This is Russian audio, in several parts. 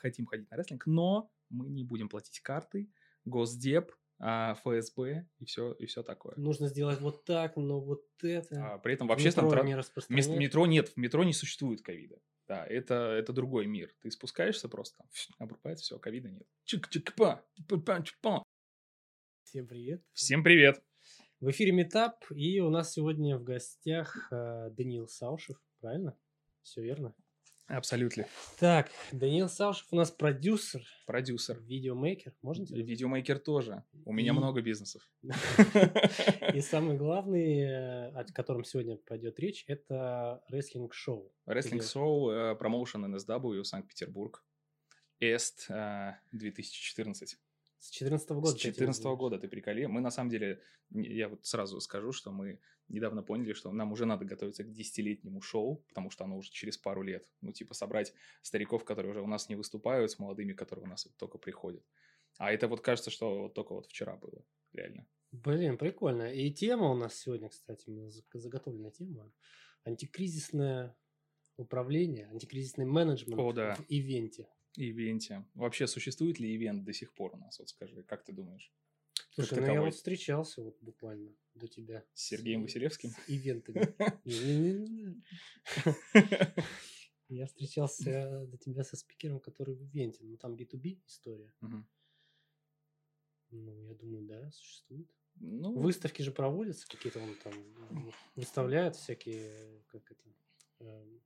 хотим ходить на рестлинг, но мы не будем платить картой, госдеп, а, ФСБ и все, и все такое. Нужно сделать вот так, но вот это. А, при этом в общественном Метро тра- не распространяется. метро нет, в метро не существует ковида. Да, это, это другой мир. Ты спускаешься просто, обрубается, все, ковида нет. Чик-чик-па, па-па-чпа. Всем привет. Всем привет. В эфире Метап, и у нас сегодня в гостях э, Даниил Саушев, правильно? Все верно? Абсолютно. Так, Даниил Саушев у нас продюсер, Продюсер. видеомейкер, можно тебя Видеомейкер тоже. У меня И- много бизнесов. И самый главный, э, о котором сегодня пойдет речь, это рестлинг-шоу. Рестлинг-шоу, э, промоушен NSW, Санкт-Петербург. Эст э, 2014. С 2014 года. С ты этим 2014 занимаешься. года ты приколи. Мы на самом деле, я вот сразу скажу, что мы недавно поняли, что нам уже надо готовиться к десятилетнему шоу, потому что оно уже через пару лет. Ну, типа собрать стариков, которые уже у нас не выступают, с молодыми, которые у нас вот только приходят. А это вот кажется, что вот только вот вчера было, реально. Блин, прикольно. И тема у нас сегодня, кстати, заготовленная тема. Антикризисное управление, антикризисный менеджмент О, да. в ивенте. Ивенте. Вообще существует ли ивент до сих пор у нас? Вот скажи, как ты думаешь? Слушай, ну я вот встречался вот буквально до тебя. С Сергеем Василевским? С ивентами. Я встречался до тебя со спикером, который в ивенте. Ну, там B2B история. Ну, я думаю, да, существует. Ну, Выставки же проводятся, какие-то вон там выставляют всякие, как это, эм,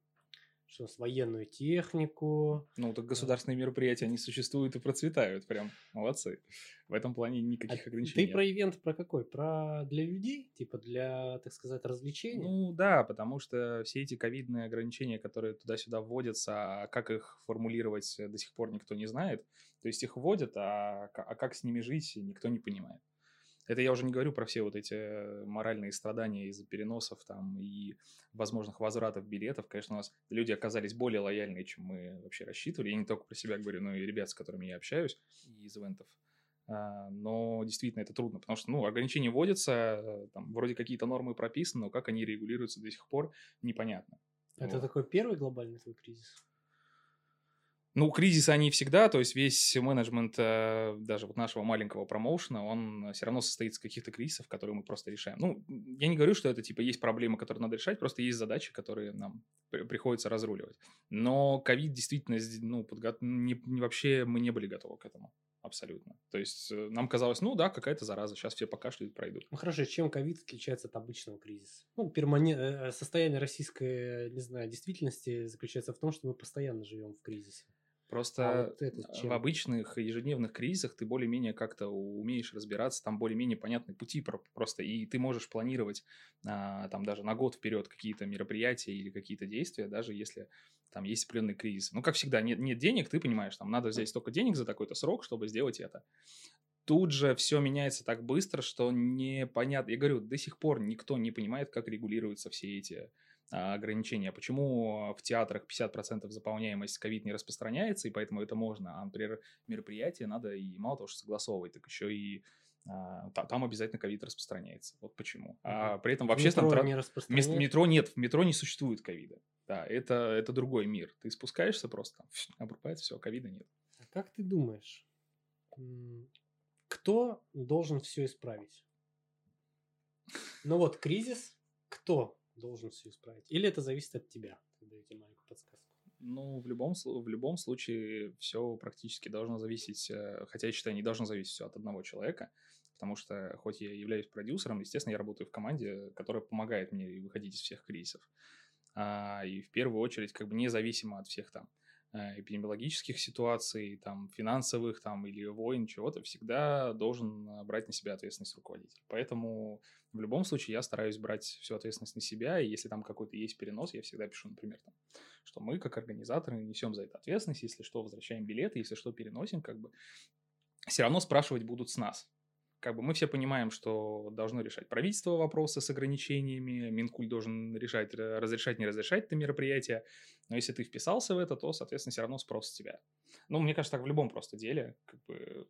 что у нас, военную технику. Ну, так государственные мероприятия, они существуют и процветают прям. Молодцы. В этом плане никаких А ограничений Ты про ивент про какой? Про для людей? Типа для, так сказать, развлечения? Ну да, потому что все эти ковидные ограничения, которые туда-сюда вводятся, а как их формулировать э, до сих пор никто не знает. То есть их вводят, а, ка- а как с ними жить, никто не понимает. Это я уже не говорю про все вот эти э, моральные страдания из-за переносов там и возможных возвратов билетов. Конечно, у нас люди оказались более лояльные, чем мы вообще рассчитывали. Я не только про себя говорю, но и ребят, с которыми я общаюсь из ивентов. А, Но действительно это трудно, потому что ну, ограничения вводятся, там вроде какие-то нормы прописаны, но как они регулируются до сих пор, непонятно. Это вот. такой первый глобальный твой кризис? Ну, кризисы они всегда, то есть весь менеджмент э, даже вот нашего маленького промоушена, он все равно состоит из каких-то кризисов, которые мы просто решаем. Ну, я не говорю, что это типа есть проблемы, которые надо решать, просто есть задачи, которые нам при- приходится разруливать. Но ковид действительно, ну, подго- не, не- вообще мы не были готовы к этому. Абсолютно. То есть э, нам казалось, ну да, какая-то зараза, сейчас все покашляют, пройдут. Ну хорошо, чем ковид отличается от обычного кризиса? Ну, перманент... э, состояние российской, не знаю, действительности заключается в том, что мы постоянно живем в кризисе. Просто А вот это в обычных ежедневных кризисах ты более-менее как-то умеешь разбираться, там более-менее понятные пути про- просто, и ты можешь планировать а, там даже на год вперед какие-то мероприятия или какие-то действия, даже если там есть определенный кризис. Ну, как всегда, нет, нет денег, ты понимаешь, там надо взять столько денег за такой-то срок, чтобы сделать это. Тут же все меняется так быстро, что непонятно. Я говорю, до сих пор никто не понимает, как регулируются все эти а, ограничения. Почему в театрах 50% заполняемость ковид не распространяется, и поэтому это можно, а, например, мероприятие надо и мало того, что согласовывать, так еще и а, та- там обязательно ковид распространяется. Вот почему. А при этом в общественном метро тра- не Мест- метро нет, в метро не существует ковида. Да, это, это другой мир. Ты спускаешься просто, обрубается, все, ковида нет. А Как ты думаешь, кто должен все исправить? Ну вот, кризис, кто должен все исправить? Или это зависит от тебя? Тебе маленькую подсказку. Ну, в любом, в любом случае все практически должно зависеть, э, хотя я считаю, не должно зависеть все от одного человека, потому что хоть я являюсь продюсером, естественно, я работаю в команде, которая помогает мне выходить из всех кризисов. А, и в первую очередь, как бы независимо от всех там эпидемиологических ситуаций, там, финансовых там, или войн, чего-то, всегда должен э, брать на себя ответственность руководитель. Поэтому в любом случае я стараюсь брать всю ответственность на себя, и если там какой-то есть перенос, я всегда пишу, например, там, что мы, как организаторы, несем за это ответственность, если что, возвращаем билеты, если что, переносим, как бы, все равно спрашивать будут с нас. Как бы мы все понимаем, что должно решать правительство вопросы с ограничениями, Минкуль должен решать, э, разрешать, не разрешать это мероприятие, но если ты вписался в это, то, соответственно, все равно спрос с тебя. Ну, мне кажется, так в любом просто деле, как бы,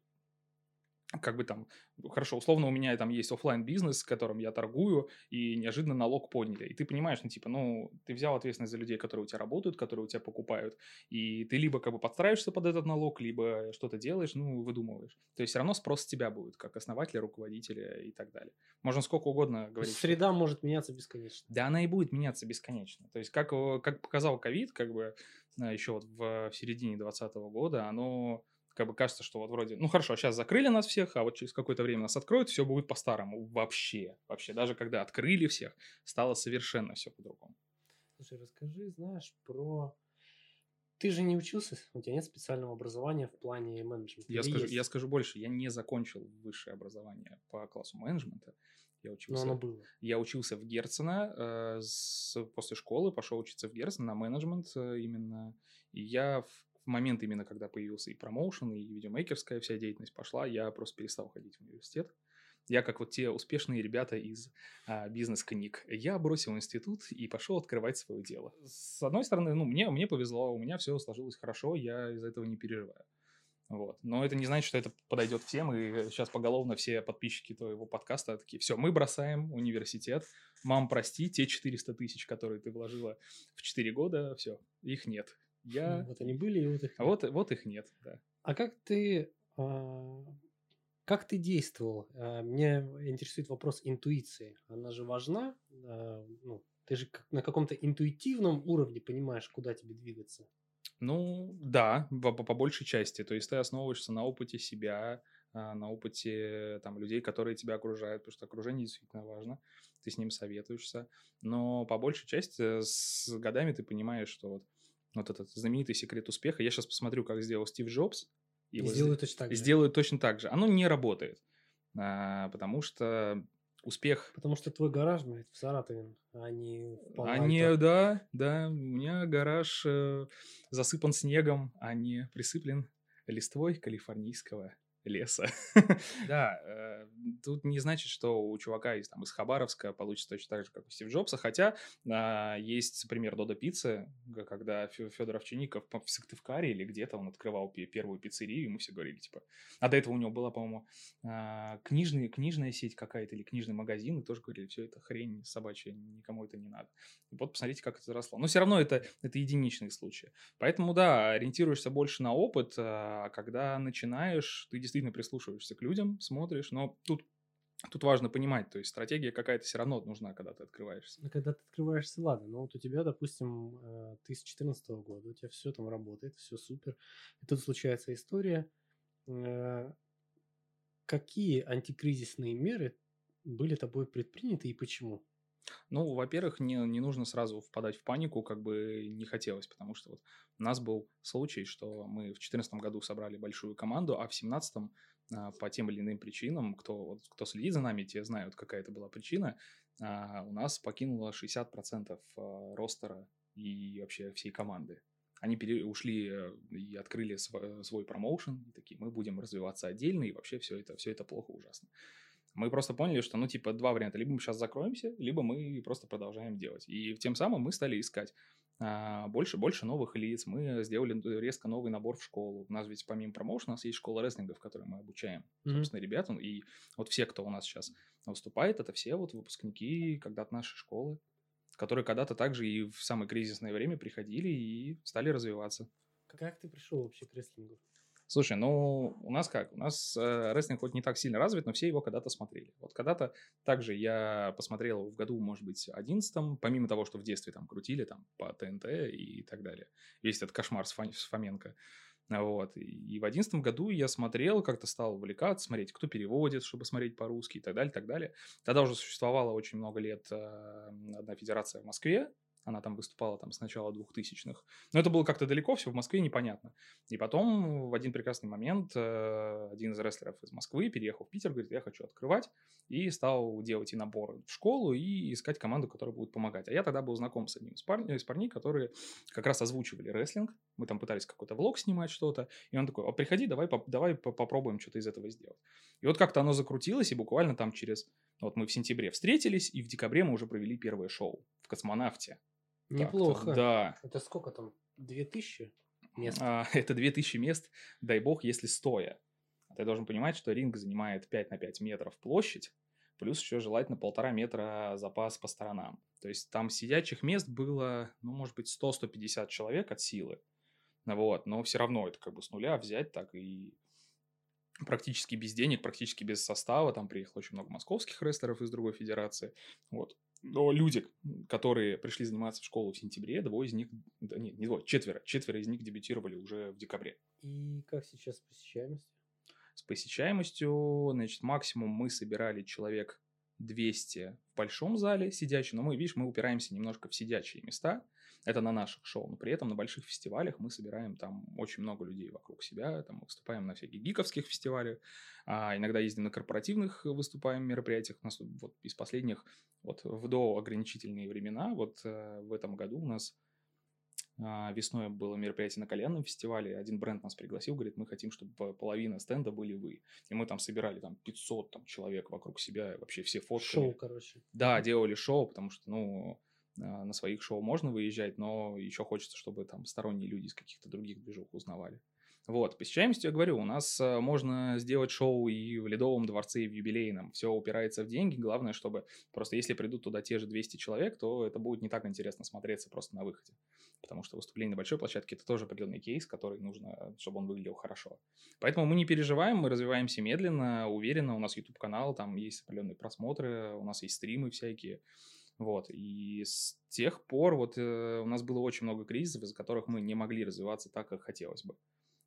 как бы там, хорошо, условно у меня там есть оффлайн бизнес, которым я торгую, и неожиданно налог подняли. И ты понимаешь, ну, типа, ну, ты взял ответственность за людей, которые у тебя работают, которые у тебя покупают, и ты либо как бы подстраиваешься под этот налог, либо что-то делаешь, ну, выдумываешь. То есть все равно спрос с тебя будет, как основателя, руководителя и так далее. Можно сколько угодно говорить. Среда что... может меняться бесконечно. Да, она и будет меняться бесконечно. То есть, как, как показал ковид, как бы э, еще вот в, в середине 2020 года, оно как бы кажется, что вот вроде, ну хорошо, сейчас закрыли нас всех, а вот через какое-то время нас откроют, все будет по-старому. Вообще, вообще, даже когда открыли всех, стало совершенно все по-другому. Слушай, расскажи, знаешь, про... Ты же не учился, у тебя нет специального образования в плане менеджмента. Я, скажу, я скажу больше, я не закончил высшее образование по классу менеджмента. Я учился, Но оно было. Я учился в Герцена э, с, после школы, пошел учиться в Герцен на менеджмент э, именно. И я в в момент именно, когда появился и промоушен, и видеомейкерская вся деятельность пошла, я просто перестал ходить в университет. Я, как вот те успешные ребята из а, бизнес-книг, я бросил институт и пошел открывать свое дело. С одной стороны, ну, мне, мне повезло, у меня все сложилось хорошо, я из-за этого не переживаю. Вот. Но это не значит, что это подойдет всем, и сейчас поголовно все подписчики твоего подкаста такие, все, мы бросаем университет, мам, прости, те 400 тысяч, которые ты вложила в 4 года, все, их нет. Я... Вот они были, и вот их нет. А вот, вот их нет, да. А как ты, а, как ты действовал? А, меня интересует вопрос интуиции. Она же важна. А, ну, ты же на каком-то интуитивном уровне понимаешь, куда тебе двигаться. Ну, да, по, по большей части. То есть ты основываешься на опыте себя, на опыте там, людей, которые тебя окружают, потому что окружение действительно важно, ты с ним советуешься. Но по большей части с годами ты понимаешь, что вот вот этот знаменитый секрет успеха. Я сейчас посмотрю, как сделал Стив Джобс. И, и сделаю точно так же. Сделаю точно так же. Оно не работает, а, потому что успех... Потому что твой гараж, блядь, в Саратове, а не в А не, да, да, у меня гараж э, засыпан снегом, а не присыплен листвой калифорнийского леса. Да, э, тут не значит, что у чувака из, там, из Хабаровска получится точно так же, как у Стив Джобса, хотя а, есть пример Додо Пиццы, когда Федор Овчинников в Сыктывкаре или где-то он открывал первую пиццерию, и мы все говорили, типа... А до этого у него была, по-моему, а, книжный, книжная сеть какая-то или книжный магазин, и тоже говорили, все это хрень собачья, никому это не надо. Вот посмотрите, как это росло. Но все равно это, это единичные случаи. Поэтому, да, ориентируешься больше на опыт, а когда начинаешь, ты действительно действительно прислушиваешься к людям, смотришь, но тут Тут важно понимать, то есть стратегия какая-то все равно нужна, когда ты открываешься. Ну, когда ты открываешься, ладно, но вот у тебя, допустим, э, ты с 2014 года, у тебя все там работает, все супер, и тут случается история. Э, какие антикризисные меры были тобой предприняты и почему? Ну, во-первых, не, не нужно сразу впадать в панику, как бы не хотелось, потому что вот у нас был случай, что мы в 2014 году собрали большую команду, а в 2017 а, по тем или иным причинам, кто, кто следит за нами, те знают, какая это была причина, а, у нас покинуло 60% а, ростера и вообще всей команды. Они пере, ушли э, и открыли свой, свой промоушен, такие, мы будем развиваться отдельно, и вообще все это, все это плохо, ужасно. Мы просто поняли, что, ну, типа, два варианта. Либо мы сейчас закроемся, либо мы просто продолжаем делать. И тем самым мы стали искать а, больше, больше новых лиц. Мы сделали резко новый набор в школу. У нас ведь помимо промоушена у нас есть школа рестлинга, в которой мы обучаем, mm-hmm. собственно, ребят. И вот все, кто у нас сейчас выступает, это все вот выпускники когда-то нашей школы, которые когда-то также и в самое кризисное время приходили и стали развиваться. Как ты пришел вообще к рестлингу? Слушай, ну у нас как? У нас э, рестлинг хоть не так сильно развит, но все его когда-то смотрели. Вот когда-то также я посмотрел в году, может быть, одиннадцатом, помимо того, что в детстве там крутили там по ТНТ и так далее. Весь этот кошмар с, Фа- с Фоменко. Вот. И в одиннадцатом году я смотрел, как-то стал увлекаться, смотреть, кто переводит, чтобы смотреть по-русски и так далее, и так далее. Тогда уже существовало очень много лет э, одна федерация в Москве, она там выступала там с начала двухтысячных. Но это было как-то далеко, все в Москве непонятно. И потом в один прекрасный момент э, один из рестлеров из Москвы переехал в Питер, говорит, я хочу открывать. И стал делать и набор в школу, и искать команду, которая будет помогать. А я тогда был знаком с одним из, парней, из парней, которые как раз озвучивали рестлинг. Мы там пытались какой-то влог снимать, что-то. И он такой, а приходи, давай, давай попробуем что-то из этого сделать. И вот как-то оно закрутилось, и буквально там через... Вот мы в сентябре встретились, и в декабре мы уже провели первое шоу в «Космонавте». Неплохо. Да. Это сколько там? Две тысячи мест? А, это две тысячи мест, дай бог, если стоя. Ты должен понимать, что ринг занимает 5 на 5 метров площадь, плюс еще желательно полтора метра запас по сторонам. То есть там сидячих мест было, ну, может быть, 100-150 человек от силы. Вот, но все равно это как бы с нуля взять так и практически без денег, практически без состава. Там приехало очень много московских рестлеров из другой федерации. Вот. Но люди, которые пришли заниматься в школу в сентябре, двое из них, да нет, не двое, четверо, четверо из них дебютировали уже в декабре. И как сейчас с посещаемостью? С посещаемостью, значит, максимум мы собирали человек 200 в большом зале сидячий, но мы, видишь, мы упираемся немножко в сидячие места, это на наших шоу, но при этом на больших фестивалях мы собираем там очень много людей вокруг себя, там мы выступаем на всяких гиковских фестивалях, а иногда ездим на корпоративных выступаем мероприятиях, у нас вот из последних, вот в до ограничительные времена, вот э, в этом году у нас а, весной было мероприятие на кальянном фестивале, один бренд нас пригласил, говорит, мы хотим, чтобы половина стенда были вы. И мы там собирали там 500 там, человек вокруг себя, вообще все фоткали. Шоу, короче. Да, делали шоу, потому что, ну, на своих шоу можно выезжать, но еще хочется, чтобы там сторонние люди из каких-то других движух узнавали. Вот, посещаемостью я говорю, у нас э, можно сделать шоу и в Ледовом дворце, и в юбилейном. Все упирается в деньги. Главное, чтобы просто если придут туда те же 200 человек, то это будет не так интересно смотреться просто на выходе. Потому что выступление на большой площадке – это тоже определенный кейс, который нужно, чтобы он выглядел хорошо. Поэтому мы не переживаем, мы развиваемся медленно, уверенно. У нас YouTube-канал, там есть определенные просмотры, у нас есть стримы всякие. Вот, и с тех пор вот э, у нас было очень много кризисов, из-за которых мы не могли развиваться так, как хотелось бы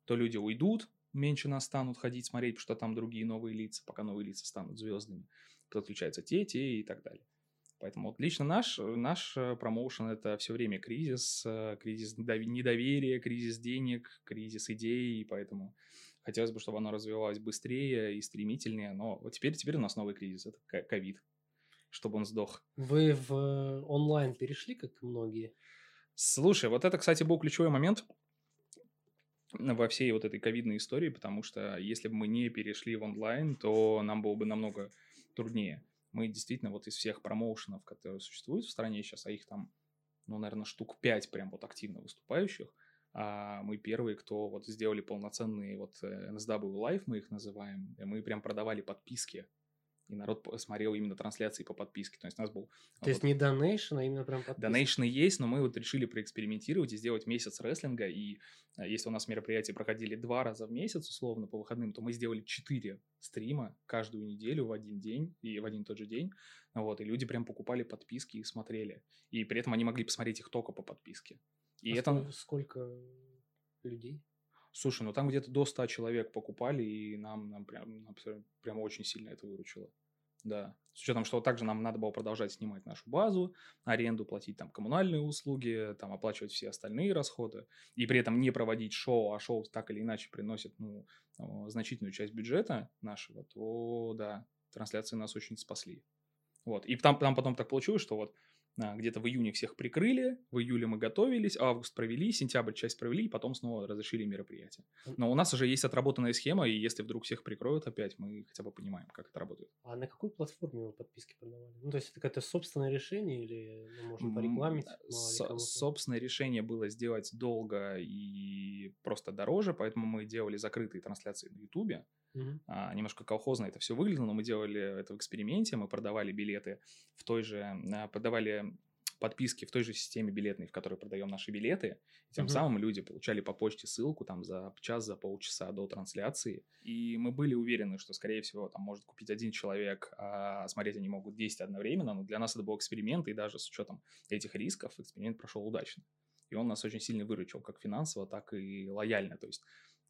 то люди уйдут, меньше нас станут ходить, смотреть, потому что там другие новые лица, пока новые лица станут звездами. Подключаются те, те и так далее. Поэтому вот лично наш, наш э, промоушен – это все время кризис, э, кризис недоверия, кризис денег, кризис идей, и поэтому хотелось бы, чтобы оно развивалось быстрее и стремительнее, но вот теперь, теперь у нас новый кризис – это ковид, чтобы он сдох. Вы в э, онлайн перешли, как многие? Слушай, вот это, кстати, был ключевой момент – во всей вот этой ковидной истории, потому что если бы мы не перешли в онлайн, то нам было бы намного труднее. Мы действительно вот из всех промоушенов, которые существуют в стране сейчас, а их там, ну, наверное, штук пять прям вот активно выступающих, а мы первые, кто вот сделали полноценные вот NSW э, Live, мы их называем, мы прям продавали подписки и народ смотрел именно трансляции по подписке. То есть у нас был... То вот, есть не донейшн, а именно прям подписка? Донейшны есть, но мы вот решили проэкспериментировать и сделать месяц рестлинга, и э, если у нас мероприятия проходили два раза в месяц, условно, по выходным, то мы сделали четыре стрима каждую неделю в один день и в один и тот же день, вот, и люди прям покупали подписки и смотрели, и при этом они могли посмотреть их только по подписке. И а это... Сколько людей? Слушай, ну там где-то до 100 человек покупали, и нам, нам прям, прям очень сильно это выручило. Да. С учетом, что также нам надо было продолжать снимать нашу базу, аренду, платить там коммунальные услуги, там оплачивать все остальные расходы, и при этом не проводить шоу, а шоу так или иначе приносит ну, значительную часть бюджета нашего, то да, трансляции нас очень спасли. Вот. И там, там потом так получилось, что вот где-то в июне всех прикрыли, в июле мы готовились, август провели, сентябрь часть провели, и потом снова разрешили мероприятие. Но у нас уже есть отработанная схема, и если вдруг всех прикроют опять, мы хотя бы понимаем, как это работает. А на какой платформе вы подписки продавали? Ну, то есть это какое-то собственное решение или ну, можно порекламить? С- собственное решение было сделать долго и просто дороже, поэтому мы делали закрытые трансляции на Ютубе. Угу. А, немножко колхозно это все выглядело, но мы делали это в эксперименте, мы продавали билеты в той же, а, продавали подписки в той же системе билетной, в которой продаем наши билеты. И тем угу. самым люди получали по почте ссылку там за час, за полчаса до трансляции. И мы были уверены, что, скорее всего, там может купить один человек, а смотреть они могут 10 одновременно. Но для нас это был эксперимент, и даже с учетом этих рисков эксперимент прошел удачно. И он нас очень сильно выручил, как финансово, так и лояльно. То есть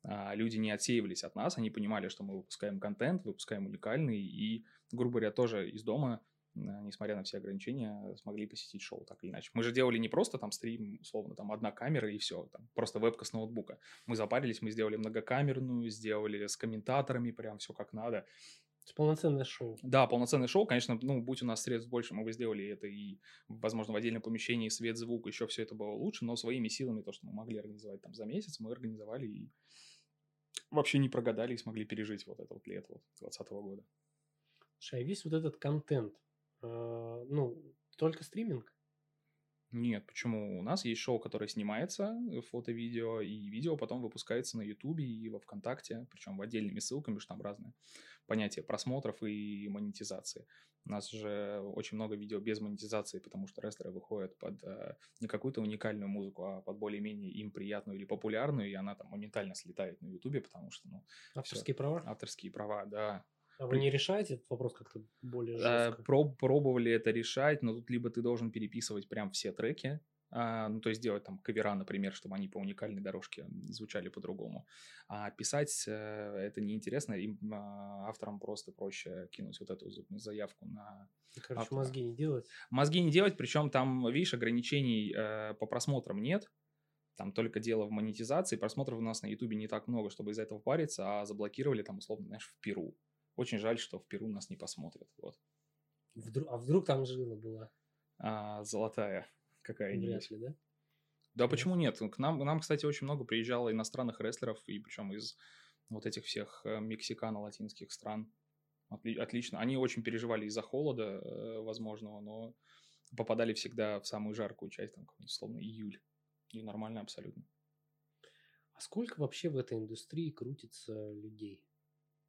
люди не отсеивались от нас, они понимали, что мы выпускаем контент, выпускаем уникальный, и, грубо говоря, тоже из дома, а, несмотря на все ограничения, смогли посетить шоу так или иначе. Мы же делали не просто там стрим, условно, там одна камера и все, там просто вебка с ноутбука. Мы запарились, мы сделали многокамерную, сделали с комментаторами, прям все как надо. Полноценное шоу. Да, полноценное шоу. Конечно, ну, будь у нас средств больше, мы бы сделали это и, возможно, в отдельном помещении свет, звук, еще все это было лучше, но своими силами, то, что мы могли организовать там за месяц, мы организовали и вообще не прогадали и смогли пережить вот это вот лето вот 2020 года. Слушай, а весь вот этот контент, э, ну, только стриминг? Нет, почему? У нас есть шоу, которое снимается, э, фото-видео, и видео потом выпускается на Ютубе и во Вконтакте, причем в отдельными ссылками, что там разные понятия просмотров и монетизации. У нас же очень много видео без монетизации, потому что рестлеры выходят под э, не какую-то уникальную музыку, а под более-менее им приятную или популярную, и она там моментально слетает на Ютубе, потому что, ну... Авторские всё, права? Авторские права, да. А вы не решаете этот вопрос как-то более Э, жестко? проб- пробовали это решать, но тут либо ты должен переписывать прям все треки, а, ну, то есть делать там кавера, например, чтобы они по уникальной дорожке звучали по-другому. А писать э, это неинтересно, им а, авторам просто проще кинуть вот эту за- заявку на... Короче, автора. мозги не делать. Мозги не делать, причем там, видишь, ограничений э, по просмотрам нет, там только дело в монетизации, просмотров у нас на Ютубе не так много, чтобы из-за этого париться, а заблокировали там, условно, знаешь, в Перу. Очень жаль, что в Перу нас не посмотрят, вот. Вдруг, а вдруг там жила была? А, золотая какая-нибудь. Вряд ли, да? Да, почему нет? К нам, к нам, кстати, очень много приезжало иностранных рестлеров, и причем из вот этих всех э, мексикано-латинских стран. Отли- отлично. Они очень переживали из-за холода э, возможного, но попадали всегда в самую жаркую часть, там, какой-нибудь, условно, июль. И нормально абсолютно. А сколько вообще в этой индустрии крутится людей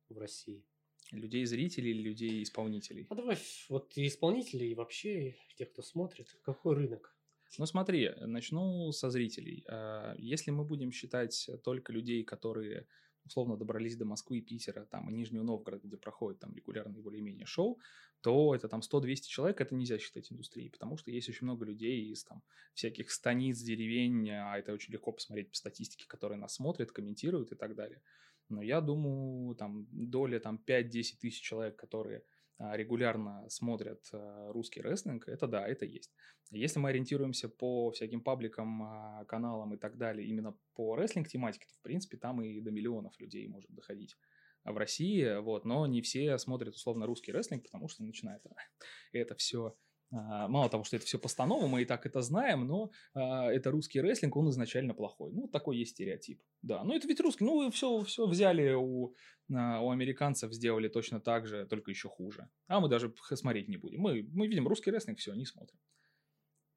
в России? Людей зрителей или людей исполнителей? А давай вот и исполнители, и вообще тех, кто смотрит. Какой рынок? Ну смотри, начну со зрителей. А, Если мы будем считать только людей, которые условно добрались до Москвы и Питера, там, и Нижнего Новгорода, где проходят там регулярные более-менее шоу, то это там 100-200 человек, это нельзя считать индустрией, потому что есть очень много людей из там всяких станиц, деревень, а это очень легко посмотреть по статистике, которые нас смотрят, комментируют и так далее. Но я думаю, там доля там 5-10 тысяч человек, которые а, регулярно смотрят а, русский рестлинг, это да, это есть. Если мы ориентируемся по всяким пабликам, а, каналам и так далее, именно по рестлинг-тематике, то, в принципе, там и до миллионов людей может доходить в России, вот, но не все смотрят условно русский рестлинг, потому что начинает это все мало того, что это все постанова, мы и так это знаем, но а, это русский рестлинг, он изначально плохой. Ну, такой есть стереотип. Да, ну это ведь русский, ну вы все, все взяли у, а, у американцев, сделали точно так же, только еще хуже. А мы даже смотреть не будем. Мы, мы видим русский рестлинг, все, не смотрим.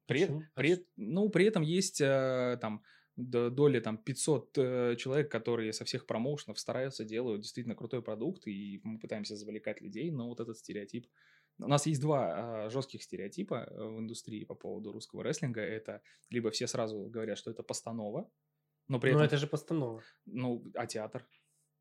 При, Почему? А при, ну, при этом есть э, там доли там 500 э, человек, которые со всех промоушенов стараются, делают действительно крутой продукт, и мы пытаемся завлекать людей, но вот этот стереотип. У нас есть два жестких стереотипа э, в индустрии по поводу русского рестлинга. Это либо все сразу говорят, что это постанова, но при Ну, этом, это же постанова. ну, а театр?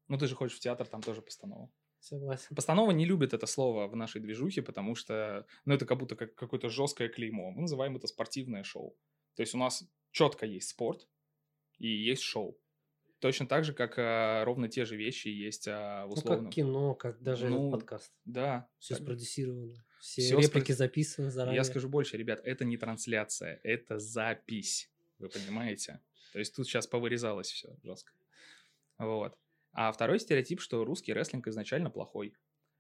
Ну, ты же ходишь в театр, там тоже постанова. Согласен. Постанова не любит это слово в нашей движухе, потому что, ну, это как будто как какое-то жесткое клеймо. Мы называем это спортивное шоу. То есть у нас четко есть спорт и есть шоу. Точно так же, как а, ровно те же вещи есть а, в Ну, как кино, как даже Ну, этот подкаст. Да. Все так- спродюсировано. Все Всё реплики спро- записаны заранее. Я скажу больше, ребят, это не трансляция, это запись. Вы понимаете? То есть тут сейчас повырезалось все жестко. Вот. А второй стереотип, что русский рестлинг изначально плохой.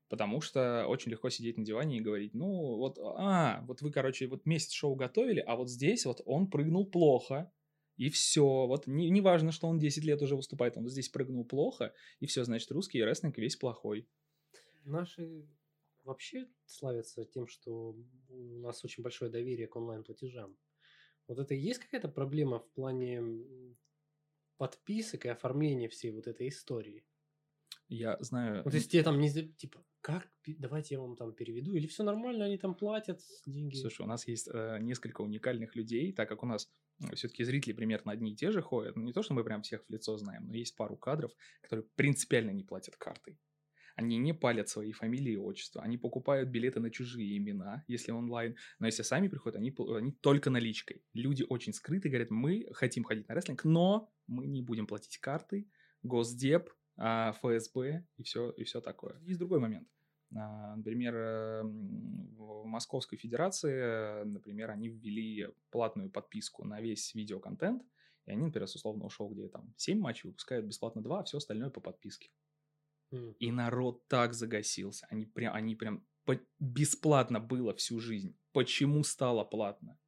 Потому что очень легко сидеть на диване и говорить, ну вот, а, вот вы, короче, вот месяц шоу готовили, а вот здесь вот он прыгнул плохо, и все. Вот не, не важно, что он 10 лет уже выступает, он здесь прыгнул плохо, и все, значит, русский рестлинг весь плохой. Наши вообще славятся тем, что у нас очень большое доверие к онлайн-платежам. Вот это и есть какая-то проблема в плане подписок и оформления всей вот этой истории? Я знаю... Ну, то есть тебе там не... Типа, как? Давайте я вам там переведу. Или все нормально, они там платят деньги. Слушай, у нас есть э, несколько уникальных людей, так как у нас все-таки зрители примерно одни и те же ходят. Ну, не то, что мы прям всех в лицо знаем, но есть пару кадров, которые принципиально не платят картой. Они не палят свои фамилии и отчества. Они покупают билеты на чужие имена, если онлайн. Но если сами приходят, они, они только наличкой. Люди очень скрыты, говорят, мы хотим ходить на рестлинг, но мы не будем платить картой, госдеп, а, ФСБ и все, и все такое. Есть другой момент. А, Например, э, Московской Федерации, например, они ввели платную подписку на весь видеоконтент, и они, например, с условного шоу, где там 7 матчей, выпускают бесплатно 2, а все остальное по подписке. М. И народ так загасился. Они прям, они прям по- бесплатно было всю жизнь. Почему стало платно?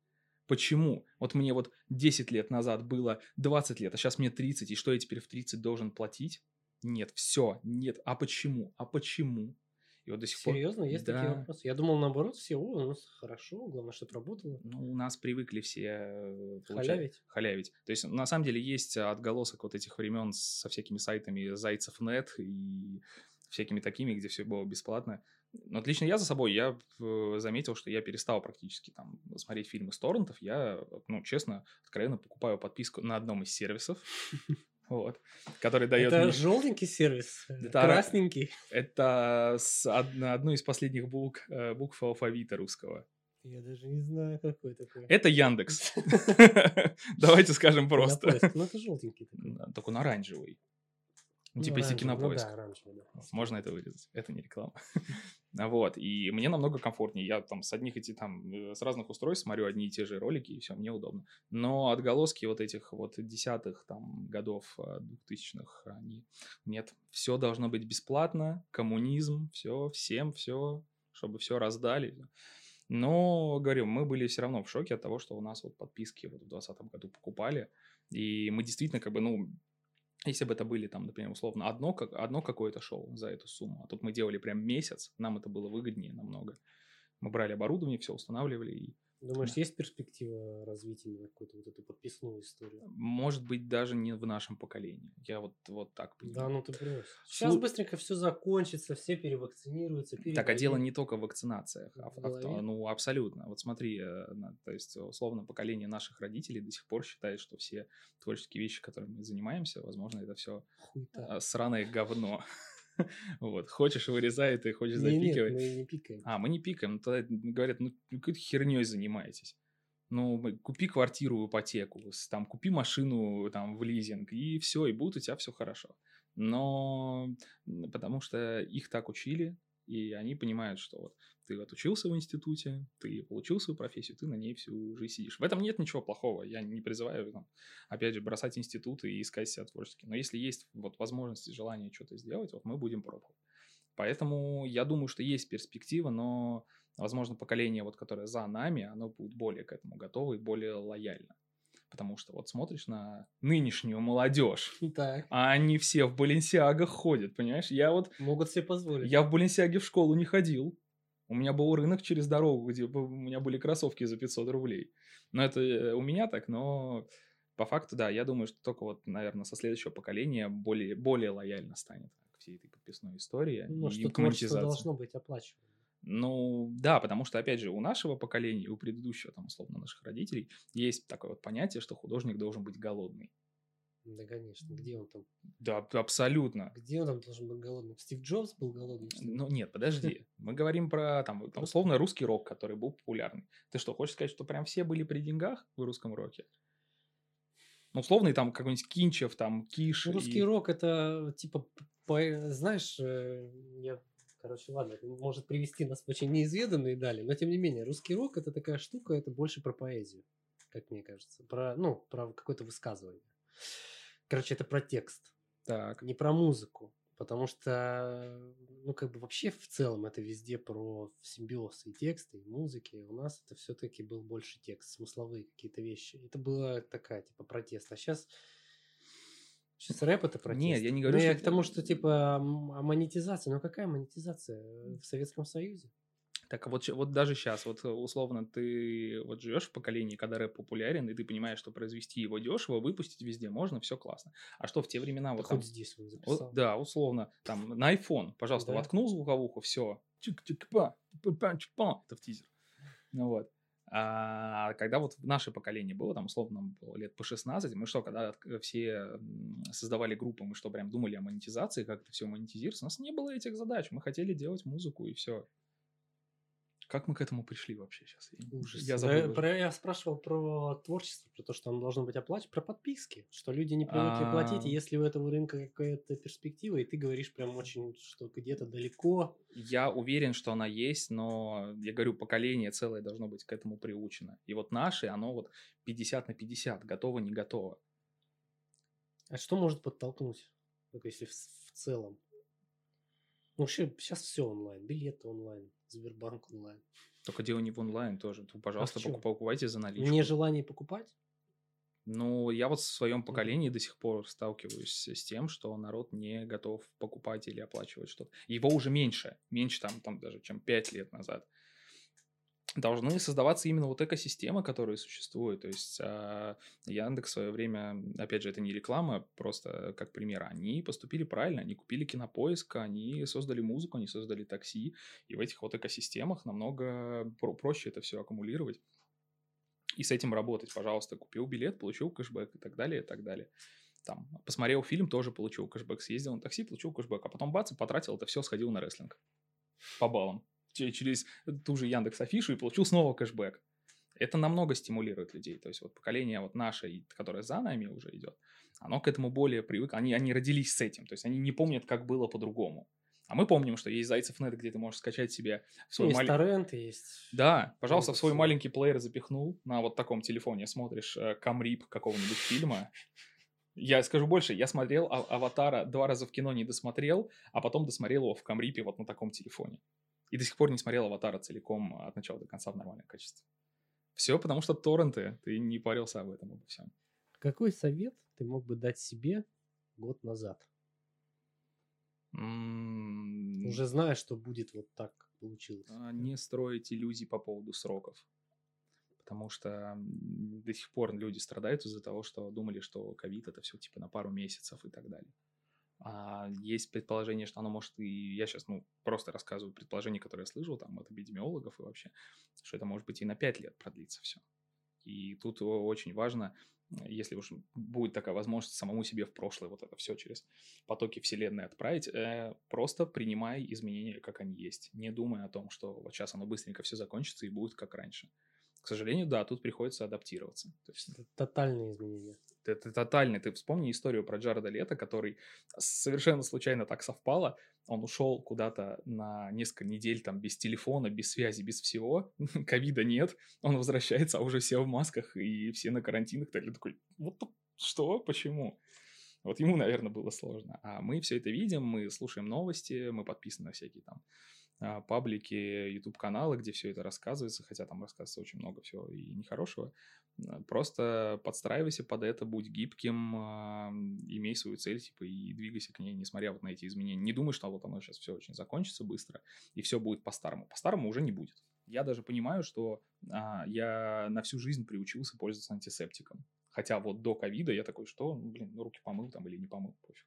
Почему? Вот мне вот 10 лет назад было 20 лет, а сейчас мне 30, и что я теперь в 30 должен платить? Нет, все, нет. А почему? А почему? И вот до сих пор... Серьезно, есть такие Да. вопросы? Я думал, наоборот, все, о, у нас хорошо, главное, чтобы работало. Ну, у нас привыкли все э, получать- Халявить. халявить. То есть, на самом деле, есть отголосок вот этих времен со всякими сайтами Зайцев.нет и всякими такими, где все было бесплатно. Но вот лично я за собой, я э, заметил, что я перестал практически там смотреть фильмы с торрентов. Я, ну, честно, откровенно покупаю подписку на одном из сервисов, вот, который дает Это мне... желтенький сервис, Это ра- красненький. Это с од- одну из последних букв, э, букв алфавита русского. Я даже не знаю, какой такой. Это Яндекс. Давайте скажем просто. Ну, это желтенький такой. Только он оранжевый. Ну, типа, если оранжевый, ну кинопоиск. да, оранжевый, да. Можно это вырезать. Это не реклама. А Вот. И мне намного комфортнее. Я там с одних эти там, э, с разных устройств смотрю одни и те же ролики, и все, мне удобно. Но отголоски вот этих вот десятых там годов, э, двухтысячных, они... Нет, все должно быть бесплатно, коммунизм, все, всем все, чтобы все раздали. Но, говорю, мы были все равно в шоке от того, что у нас вот подписки вот в 2020 году покупали. И мы действительно как бы, ну, если бы это были там, например, условно, одно, как, одно какое-то шоу за эту сумму, а тут мы делали прям месяц, нам это было выгоднее намного. Мы брали оборудование, все устанавливали, и, Думаешь, есть перспектива развития какую-то вот эту подписную историю? может быть, даже не в нашем поколении. Я вот, вот так Да, понимаю. ну ты брось. Сейчас Слу- быстренько все закончится, все перевакцинируются. Так, а дело не только в вакцинациях. а авто- ну, абсолютно. Вот смотри, э, то есть, условно, поколение наших родителей до сих пор считает, что все творческие вещи, которыми мы занимаемся, возможно, это все Хуета. сраное говно. Вот, хочешь вырезай это, хочешь Не, нет, запикивай. мы не пикаем. А, мы не пикаем. Ну, Тогда говорят, ну, какой-то херней занимаетесь. Ну, купи квартиру в ипотеку, там, купи машину там в лизинг, и все, и будет у тебя все хорошо. Но потому что их так учили, и они понимают, что вот ты вот учился в институте, ты получил свою профессию, ты на ней всю жизнь сидишь. В этом нет ничего плохого. Я не призываю, там, опять же, бросать институты и искать себя творчески. Но если есть вот возможность и желание что-то сделать, вот мы будем пробовать. Поэтому я думаю, что есть перспектива, но, возможно, поколение, вот, которое за нами, оно будет более к этому готово и более лояльно. Потому что вот смотришь на нынешнюю молодежь, Так, а они все в Баленсиагах ходят, понимаешь? Я вот, могут себе позволить. я в Баленсиаге в школу не ходил. У меня был рынок через дорогу, где у меня были кроссовки за 500 рублей. Но это э, у меня так, но по факту, да, я думаю, что только вот, наверное, со следующего поколения более, более лояльно станет к всей этой подписной истории Ну, что творчество должно быть оплачиваемо. Ну, да, потому что, опять же, у нашего поколения, у предыдущего, там, условно, наших родителей, есть такое вот понятие, что художник должен быть голодный. Да, конечно. Где он там? Да, абсолютно. Где он там должен быть голодным? Стив Джобс был голодным? Ну, нет, подожди. Мы говорим про, там, там, условно, русский рок, который был популярный. Ты что, хочешь сказать, что прям все были при деньгах в русском роке? Ну, условно, и там какой-нибудь Кинчев, там, Киш. Ну, и- русский рок это типа, по- знаешь, э, я, короче, ладно, это может привести нас в очень неизведанные дали, но тем не менее, русский рок это такая штука, это больше про поэзию, как мне кажется, про, ну, про какое-то высказывание. Короче, это про текст, Так. не про музыку, потому что, ну, как бы вообще в целом это везде про симбиоз и текста, и музыки. У нас это все-таки был больше текст, смысловые какие-то вещи. Это была такая, типа, протест. А сейчас... Сейчас рэп это протест. Нет, я не Ну, говорю, я что к тому, что, типа, а монетизация? Ну, какая монетизация в Советском Союзе? Так вот, вот даже сейчас, вот э, условно, ты вот живешь в поколении, когда рэп популярен, и ты понимаешь, что произвести его дешево, выпустить везде можно, все классно. А что в те времена Да вот там здесь он Вот, записал. да, условно, там, на iPhone, пожалуйста, Да. воткнул звуковуху, все. Чик-чик-па, па-па-чпа, Это в тизер. Ну вот. А когда вот наше поколение было, там, условно, было лет по 16, мы что, когда отк- все создавали группы, мы что, прям думали о монетизации, как это все монетизируется? У нас не было этих задач, мы хотели делать музыку и все. Как мы к этому пришли вообще сейчас? Ужас. Я Да, забыл. уже. про- я спрашивал про творчество, про то, что оно должно быть оплачено, про подписки, что люди не привыкли платить, и А. если у этого рынка какая-то перспектива, и ты говоришь прям очень, что где-то далеко, Я уверен, что она есть, но я говорю, поколение целое должно быть к этому приучено. И вот наше, оно вот 50 на 50, готово, не готово. а что может подтолкнуть, если в, в целом? Ну, вообще, сейчас все онлайн, билеты онлайн, Сбербанк онлайн. Только дело не в онлайн тоже. То, пожалуйста, чём? покуп- покупайте за наличку. Нежелание покупать? Ну, я вот в своем поколении до сих пор сталкиваюсь с тем, что народ не готов покупать или оплачивать что-то. Его уже меньше, меньше там, там даже, чем 5 лет назад. Должны создаваться именно вот экосистемы, которые существуют. То есть а, Яндекс в свое время, опять же, это не реклама, просто как пример, они поступили правильно, они купили кинопоиск, они создали музыку, они создали такси, и в этих вот экосистемах намного про- проще это все аккумулировать и с этим работать. Пожалуйста, купил билет, получил кэшбэк и так далее, и так далее. Там, посмотрел фильм, тоже получил кэшбэк, съездил на такси, получил кэшбэк, а потом бац, и потратил это все, сходил на рестлинг по баллам через ту же Яндекс Афишу и получил снова кэшбэк. Это намного стимулирует людей. То есть вот поколение вот наше, которое за нами уже идет, оно к этому более привыкло. Они, они родились с этим. То есть они не помнят, как было по-другому. А мы помним, что есть Зайцев Нет, где ты можешь скачать себе в свой маленький... торрент есть. Да, пожалуйста, в свой маленький плеер запихнул на вот таком телефоне, смотришь э, камрип какого-нибудь фильма. Я скажу больше, я смотрел а- «Аватара» два раза в кино не досмотрел, а потом досмотрел его в камрипе вот на таком телефоне. И до сих пор не смотрел «Аватара» целиком от начала до конца в нормальном качестве. Все потому что торренты, ты не парился об этом, обо всем. Какой совет ты мог бы дать себе год назад? М, Уже зная, что будет вот так получилось. а, Не строить иллюзий по поводу сроков. Потому что до сих пор люди страдают из-за того, что думали, что ковид это все типа на пару месяцев и так далее. А есть предположение, что оно может и... Я сейчас, ну, просто рассказываю предположение, которое я слышал там от эпидемиологов и вообще, что это может быть и на 5 лет продлится все. И тут очень важно, если уж будет такая возможность самому себе в прошлое вот это все через потоки вселенной отправить, э, просто принимай изменения, как они есть, не думая о том, что вот сейчас оно быстренько все закончится и будет как раньше. К сожалению, да, тут приходится адаптироваться. То есть это тотальные изменения. Это тотальный. Ты вспомни историю про Джареда Лето, который совершенно случайно так совпало. Он ушел куда-то на несколько недель там без телефона, без связи, без всего. Ковида нет. Он возвращается, а уже все в масках и все на карантинах. Так такой, вот что? Почему? Вот ему, наверное, было сложно. А мы все это видим, мы слушаем новости, мы подписаны на всякие там а, паблики, YouTube-каналы, где все это рассказывается, хотя там рассказывается очень много всего и нехорошего. Просто подстраивайся под это, будь гибким, а, имей свою цель, типа, и двигайся к ней, несмотря вот на эти изменения. Не думай, что вот оно сейчас все очень закончится быстро, и все будет по-старому. По-старому уже не будет. Я даже понимаю, что а, я на всю жизнь приучился пользоваться антисептиком. Хотя вот до ковида я такой, что, ну, блин, руки помыл там или не помыл, пофиг.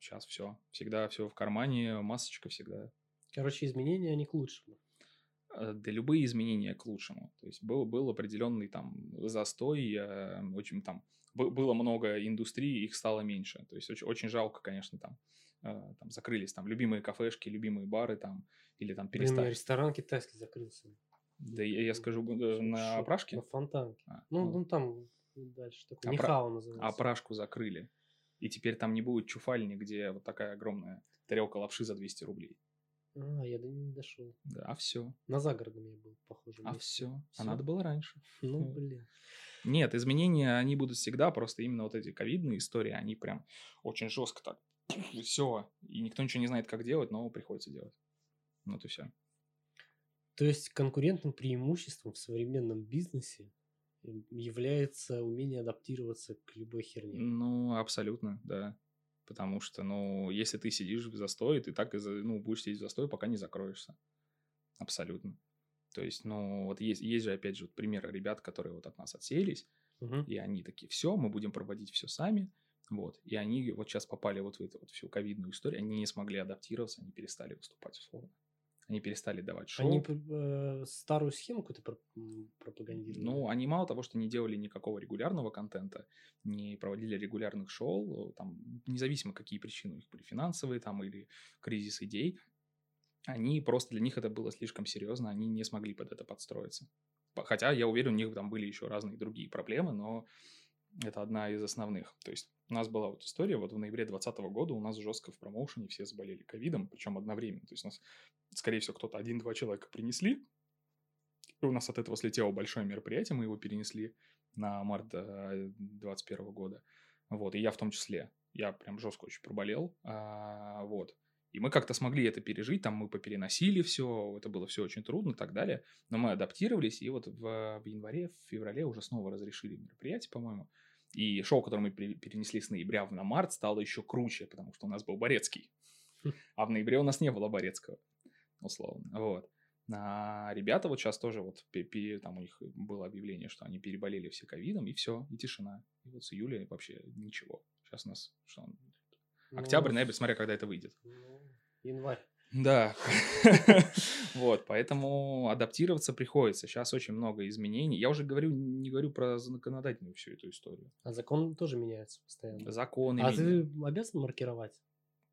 Сейчас все. Всегда все в кармане, масочка всегда Короче, изменения, они к лучшему. Э, да любые изменения к лучшему. То есть был, был определенный там застой, э, очень там было много индустрии, их стало меньше. То есть очень, очень жалко, конечно, там, э, там закрылись там любимые кафешки, любимые бары там или там перестали. Блин, ресторан китайский закрылся. Да я, я скажу на Опрашке? На Фонтанке. А, ну, ну, ну там дальше такой, Опра... Нихао называется. Опрашку закрыли. И теперь там не будет чуфальни, где вот такая огромная тарелка лапши за 200 рублей. А, я до не дошел. Да, а все. На загородном я был, похоже. А все. А надо было раньше. Ну, блин. Нет, изменения, они будут всегда, просто именно вот эти ковидные истории, они прям очень жестко так, и все. И никто ничего не знает, как делать, но приходится делать. Вот и все. То есть конкурентным преимуществом в современном бизнесе является умение адаптироваться к любой херне. Ну, абсолютно, да. Потому что, ну, если ты сидишь в застое, ты так и ну, будешь сидеть в застое, пока не закроешься. Абсолютно. То есть, ну, вот есть, есть же, опять же, вот примеры ребят, которые вот от нас отселись, угу. и они такие, все, мы будем проводить все сами, вот. И они вот сейчас попали вот в эту вот всю ковидную историю, они не смогли адаптироваться, они перестали выступать условно. Они перестали давать шоу. Они э, старую схему какую-то пропагандировали? Ну, они мало того, что не делали никакого регулярного контента, не проводили регулярных шоу, там, независимо какие причины у них были, финансовые там или кризис идей, они просто для них это было слишком серьезно, они не смогли под это подстроиться. Хотя, я уверен, у них там были еще разные другие проблемы, но это одна из основных. То есть у нас была вот история, вот в ноябре 2020 года у нас жестко в промоушене все заболели ковидом, причем одновременно. То есть у нас, скорее всего, кто-то один-два человека принесли, и у нас от этого слетело большое мероприятие, мы его перенесли на март 2021 года. Вот, и я в том числе. Я прям жестко очень проболел. А, вот. И мы как-то смогли это пережить, там мы попереносили все, это было все очень трудно и так далее. Но мы адаптировались, и вот в, в январе, в феврале уже снова разрешили мероприятие, по-моему. И шоу, которое мы перенесли с ноября на март, стало еще круче, потому что у нас был Борецкий. Хм. А в ноябре у нас не было Борецкого, условно. Вот. А ребята вот сейчас тоже вот там у них было объявление, что они переболели все ковидом, и все, и тишина. И вот с июля вообще ничего. Сейчас у нас что, октябрь, Ну, ноябрь, смотря когда это выйдет. ну, Январь. Да, вот, поэтому адаптироваться приходится. Сейчас очень много изменений. Я уже говорю, не говорю про законодательную всю эту историю. А закон тоже меняется постоянно. Законы. А ты обязан маркировать?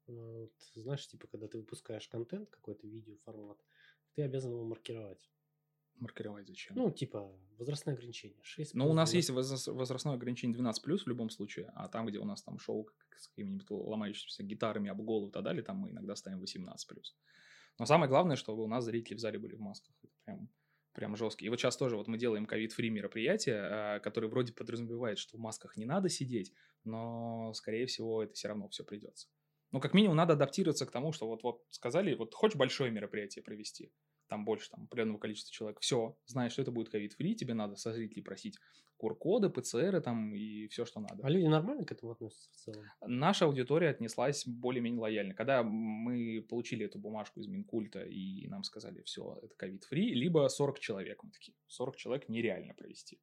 Э, вот, знаешь, типа, когда ты выпускаешь контент, какой-то видео формат, ты обязан его маркировать. Маркировать зачем? Ну, типа, возрастное ограничение. 6 Ну, у нас есть возрас- возрастное ограничение 12 в любом случае, а там, где у нас там шоу с какими-нибудь ломающимися гитарами об голову и так далее, там мы иногда ставим 18 Но самое главное, чтобы у нас зрители в зале были в масках. Это прям, прям жестко. И вот сейчас тоже вот мы делаем COVID-free мероприятие, а, которое вроде подразумевает, что в масках не надо сидеть, но, скорее всего, это все равно все придется. Ну, как минимум, надо адаптироваться к тому, что вот, вот сказали, вот хочешь большое мероприятие провести, там больше там, определенного количества человек, все, знаешь, что это будет COVID-free, тебе надо со зрителей просить QR-коды, ПЦРы там и все, что надо. А люди нормально к этому относятся в целом? Наша аудитория отнеслась более-менее лояльно. Когда мы получили эту бумажку из Минкульта и нам сказали, все, это ковид-фри, либо 40 человек, мы такие, 40 человек нереально провести.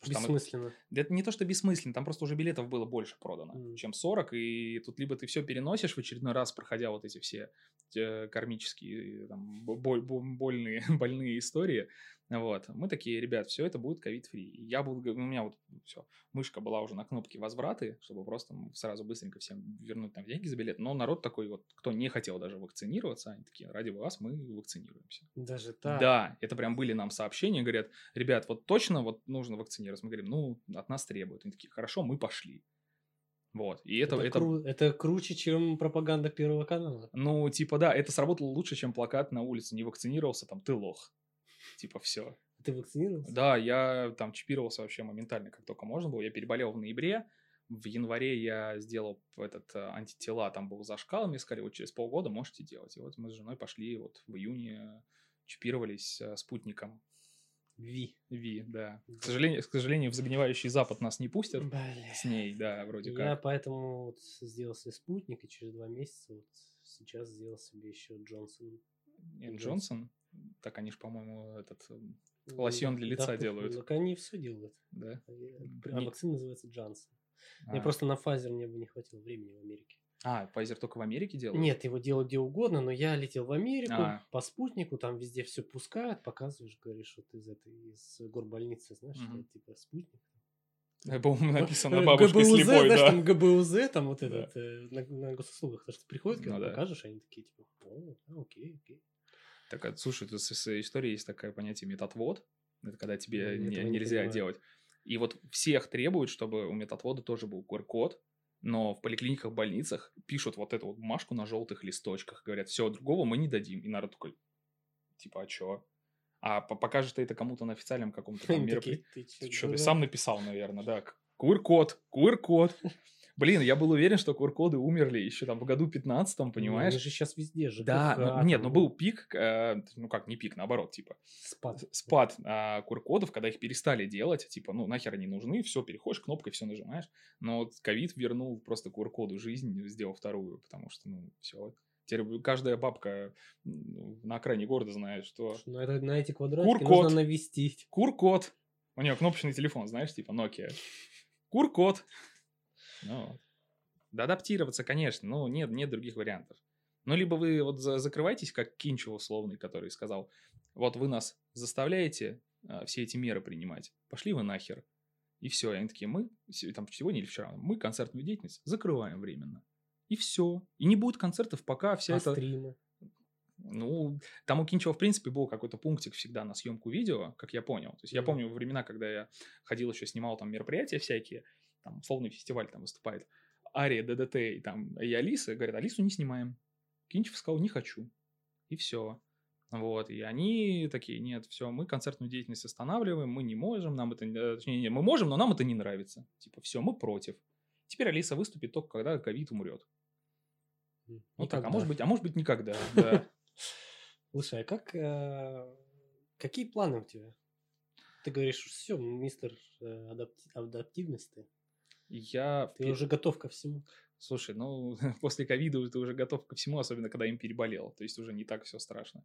Что там это- Бессмысленно. не то, что бессмысленно, там просто уже билетов было больше продано, Мгм. чем 40, и тут либо ты все переносишь в очередной раз, проходя вот эти все э, кармические, там, боль- бо- больные, больные истории, вот. Мы такие, ребят, все это будет ковид-фри. Я буду, г- у меня вот все, мышка была уже на кнопке возвраты, чтобы просто сразу быстренько всем вернуть там деньги за билет, но народ такой вот, кто не хотел даже вакцинироваться, они такие, ради вас мы вакцинируемся. Даже так. Да, это прям были нам сообщения, говорят, ребят, вот точно вот нужно вакцинироваться. Мы говорим, ну, от нас требуют. Они такие, хорошо, мы пошли. Вот, и это, Это, это, кру- это круче, чем пропаганда Первого канала. ну, типа, да, это сработало лучше, чем плакат на улице. Не вакцинировался, там, ты лох. Типа, все. Ты вакцинировался? Да, я там чипировался вообще моментально, как только можно было. Я переболел в ноябре. В январе я сделал этот э, антитела, там был зашкал, мне сказали, вот через полгода можете делать. И вот мы с женой пошли вот в июне, чипировались э, спутником. Ви. Ви, да. К сожалению, к сожалению, в загнивающий запад нас не пустят Бля. с ней, да, вроде Я как. поэтому вот сделал себе спутник, и через два месяца вот сейчас сделал себе еще Джонсон. Джонсон. Так они же, по-моему, этот, эм, Ну, Лосьон для лица да, делают. Так они все делают. да. А Не- вакцина называется Джонсон. Мне А. просто на Pfizer мне бы не хватило времени в Америке. А, Pfizer только в Америке делают? Нет, его делают где угодно, но я летел в Америку А. по спутнику, там везде все пускают, показываешь, говоришь, вот из этой из горбольницы, знаешь, что это типа спутник. Э, По-моему, написано бабушка ГБУЗ, слепой, знаешь, да. там ГБУЗ, там вот Да. этот, э, на, на госуслугах, то, что ты приходишь, когда Ну да. покажешь, они такие, типа, о, а, окей, окей. Так, слушай, тут с, с историей есть такое понятие методвод. Это когда тебе Ну, не- не нельзя понимаю. делать. И вот всех требуют, чтобы у методвода тоже был QR-код, но в поликлиниках, больницах пишут вот эту вот бумажку на желтых листочках. Говорят, все, другого мы не дадим. И народ такой, типа, а чё? А по- покажешь ты это кому-то на официальном каком-то мероприятии? ты что, ты дурак?» сам написал, наверное, да. QR-код, QR-код. Блин, я был уверен, что QR-коды умерли еще там в году 15 Ну, понимаешь? Они же сейчас везде же. Да, ну, нет, ну был пик, э, ну как, не пик, наоборот, типа, спад. спад а, QR-кодов, когда их перестали делать, типа, ну нахер они нужны, все, переходишь, кнопкой все нажимаешь. Но вот ковид вернул просто QR-коду жизнь, сделал вторую, потому что, ну, все. Теперь каждая бабка на окраине города знает, что Ну, это на эти квадратики Кур-код. нужно навестить. Кур-код. У него кнопочный телефон, знаешь, типа Nokia. Кур-код. Ну, да адаптироваться, конечно, но нет, нет других вариантов. Ну, либо вы вот за- закрываетесь, как Кинчев условный, который сказал, вот вы нас заставляете а, все эти меры принимать, пошли вы нахер. И все, и они такие, мы, там сегодня или вчера, мы концертную деятельность закрываем временно. И все. И не будет концертов, пока вся а эта... стримы? Ну, там у Кинчева, в принципе, был какой-то пунктик всегда на съемку видео, как я понял. То есть я Мгм. помню времена, когда я ходил еще, снимал там мероприятия всякие, там условный фестиваль там выступает, Ария, ДДТ и там и Алиса, говорят, Алису не снимаем. Кинчев сказал, не хочу. И все. Вот, и они такие, нет, все, мы концертную деятельность останавливаем, мы не можем, нам это, не- точнее, не, мы можем, но нам это не нравится. Типа, все, мы против. Теперь Алиса выступит только, когда ковид умрет. Ну так, а может быть, а может быть никогда, да. Слушай, а как... э, Какие планы у тебя? Ты говоришь, все, мистер э, адапти- адаптивности. Я... Ты уже готов ко всему. Слушай, ну, после ковида ты уже готов ко всему, особенно когда им переболел. То есть уже не так все страшно.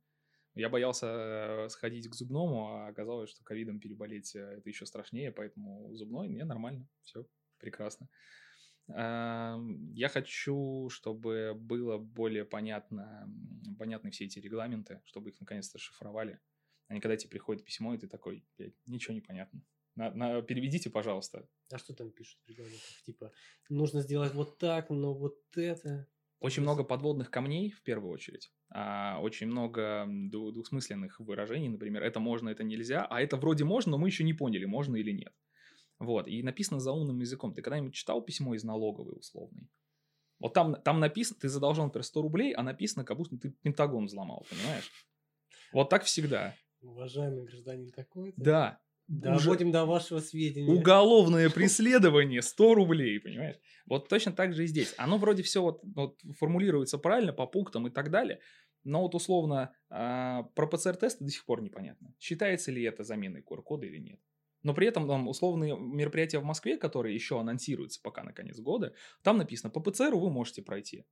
Я боялся э, сходить к зубному, а оказалось, что ковидом переболеть э, это еще страшнее, поэтому зубной мне нормально, все прекрасно. Я хочу, чтобы было более понятно, понятны все эти регламенты, чтобы их наконец-то шифровали. А не когда тебе приходит письмо, и ты такой, ничего не понятно. На, на, переведите, пожалуйста. А что там пишут в регламентах? Типа, нужно сделать вот так, но вот это... Очень много подводных камней, в первую очередь. А, очень много двусмысленных выражений, например, это можно, это нельзя, а это вроде можно, но мы еще не поняли, можно или нет. Вот, и написано заумным языком. Ты когда-нибудь читал письмо из налоговой условной? Вот там, там написано, ты задолжал, например, 100 рублей, а написано, как будто ты Пентагон взломал, понимаешь? Вот так всегда. Уважаемый гражданин такой-то. Да. Доводим уже... до вашего сведения. Уголовное преследование 100 рублей, понимаешь? Вот точно так же и здесь. Оно вроде все вот, вот формулируется правильно по пунктам и так далее, но вот условно э, про ПЦР-тесты до сих пор непонятно. Считается ли это заменой QR-кода или нет. Но при этом там условные мероприятия в Москве, которые еще анонсируются пока на конец года, там написано, по ПЦРу вы можете пройти.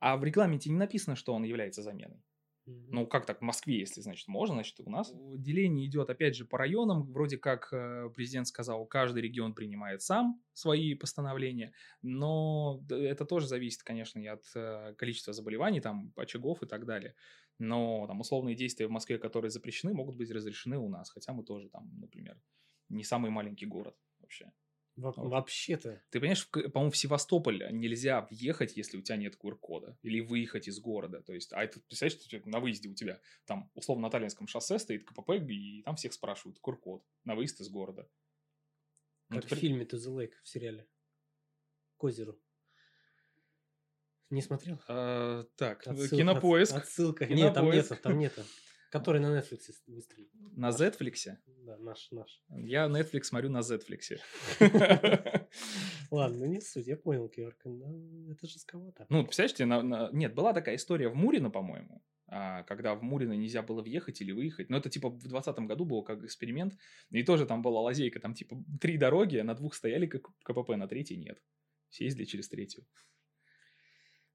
А в регламенте не написано, что он является заменой. Ну, как так в Москве, если, значит, можно, значит, у нас деление идет, опять же, по районам. Вроде как э, президент сказал, каждый регион принимает сам свои постановления, но это тоже зависит, конечно, и от э, количества заболеваний, там, очагов и так далее. Но там условные действия в Москве, которые запрещены, могут быть разрешены у нас, хотя мы тоже там, например, не самый маленький город вообще. Во- Вообще-то. Ты понимаешь, по-моему, в Севастополь нельзя въехать, если у тебя нет QR-кода. Или выехать из города. То есть, а это, представляешь, что на выезде у тебя там, условно, на Таллинском шоссе стоит КПП, и там всех спрашивают QR-код на выезд из города. Ну, как в фильме «To the Lake» в сериале. К озеру. Не смотрел? А, так, Отсыл... кинопоиск. Отсылка. Кинопоиск. Нет, там нету, там нету. Который на Netflix выстрелил. На Netflix? Да, наш, наш. Я Netflix смотрю на Netflix. Ладно, ну не суть, я понял, Киорка, но это жестковато. Ну, представляете, на, на... нет, была такая история в Мурино, по-моему, а, когда в Мурино нельзя было въехать или выехать. Но это типа в 2020 году было как эксперимент. И тоже там была лазейка, там типа три дороги, на двух стояли КПП, на третьей нет. Все ездили через третью.